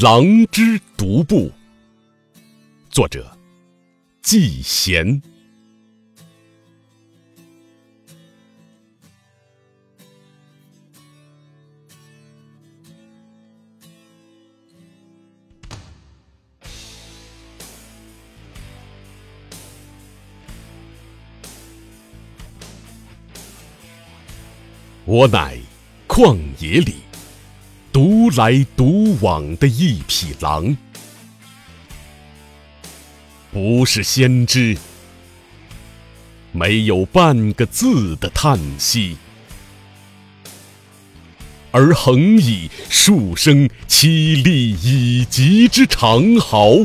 狼之独步，作者季贤。我乃旷野里。独来独往的一匹狼，不是先知，没有半个字的叹息，而横以数声凄厉已极之长嚎，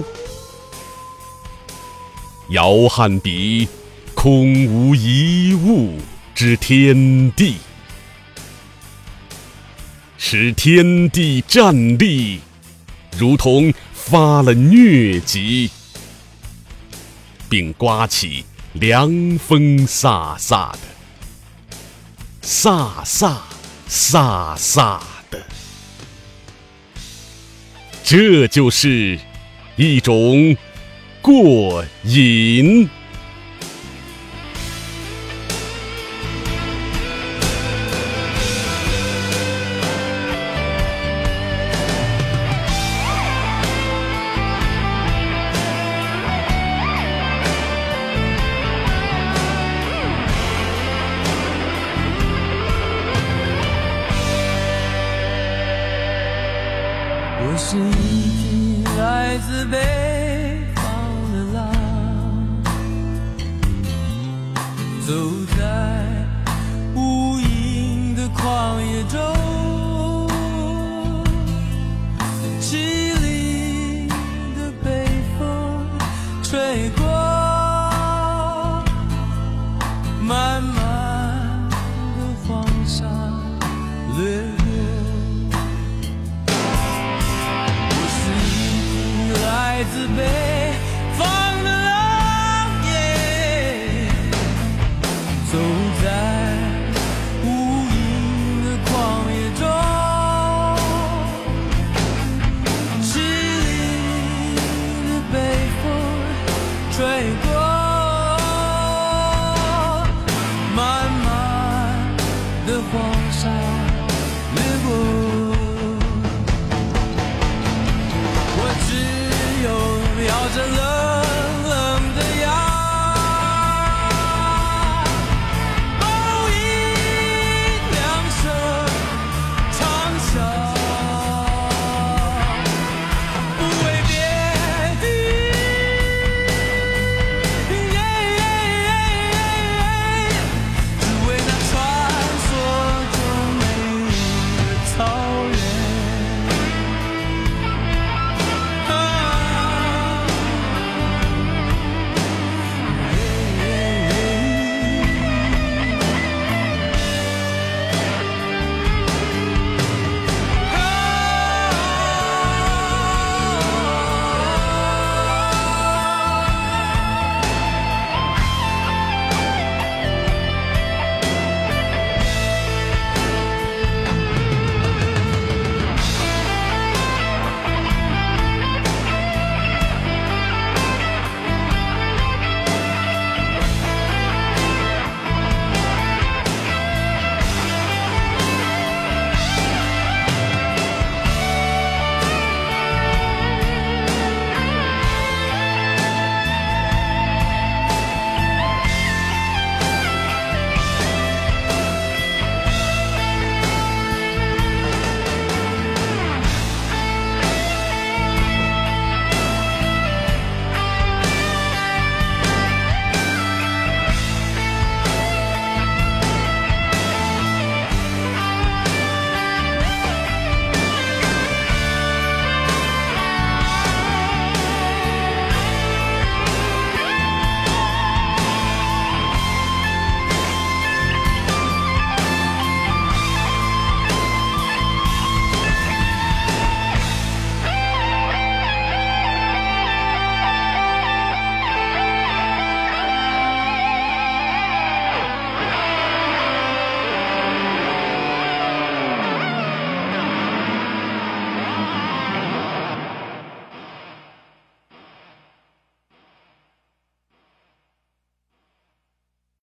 摇撼彼空无一物之天地。使天地战栗，如同发了疟疾，并刮起凉风飒飒的，飒飒飒飒的。这就是一种过瘾。是一匹来自北方的狼，走在无垠的旷野中，来自北方的狼，走在无垠的旷野中，凄厉的北风吹过，漫漫的黄沙。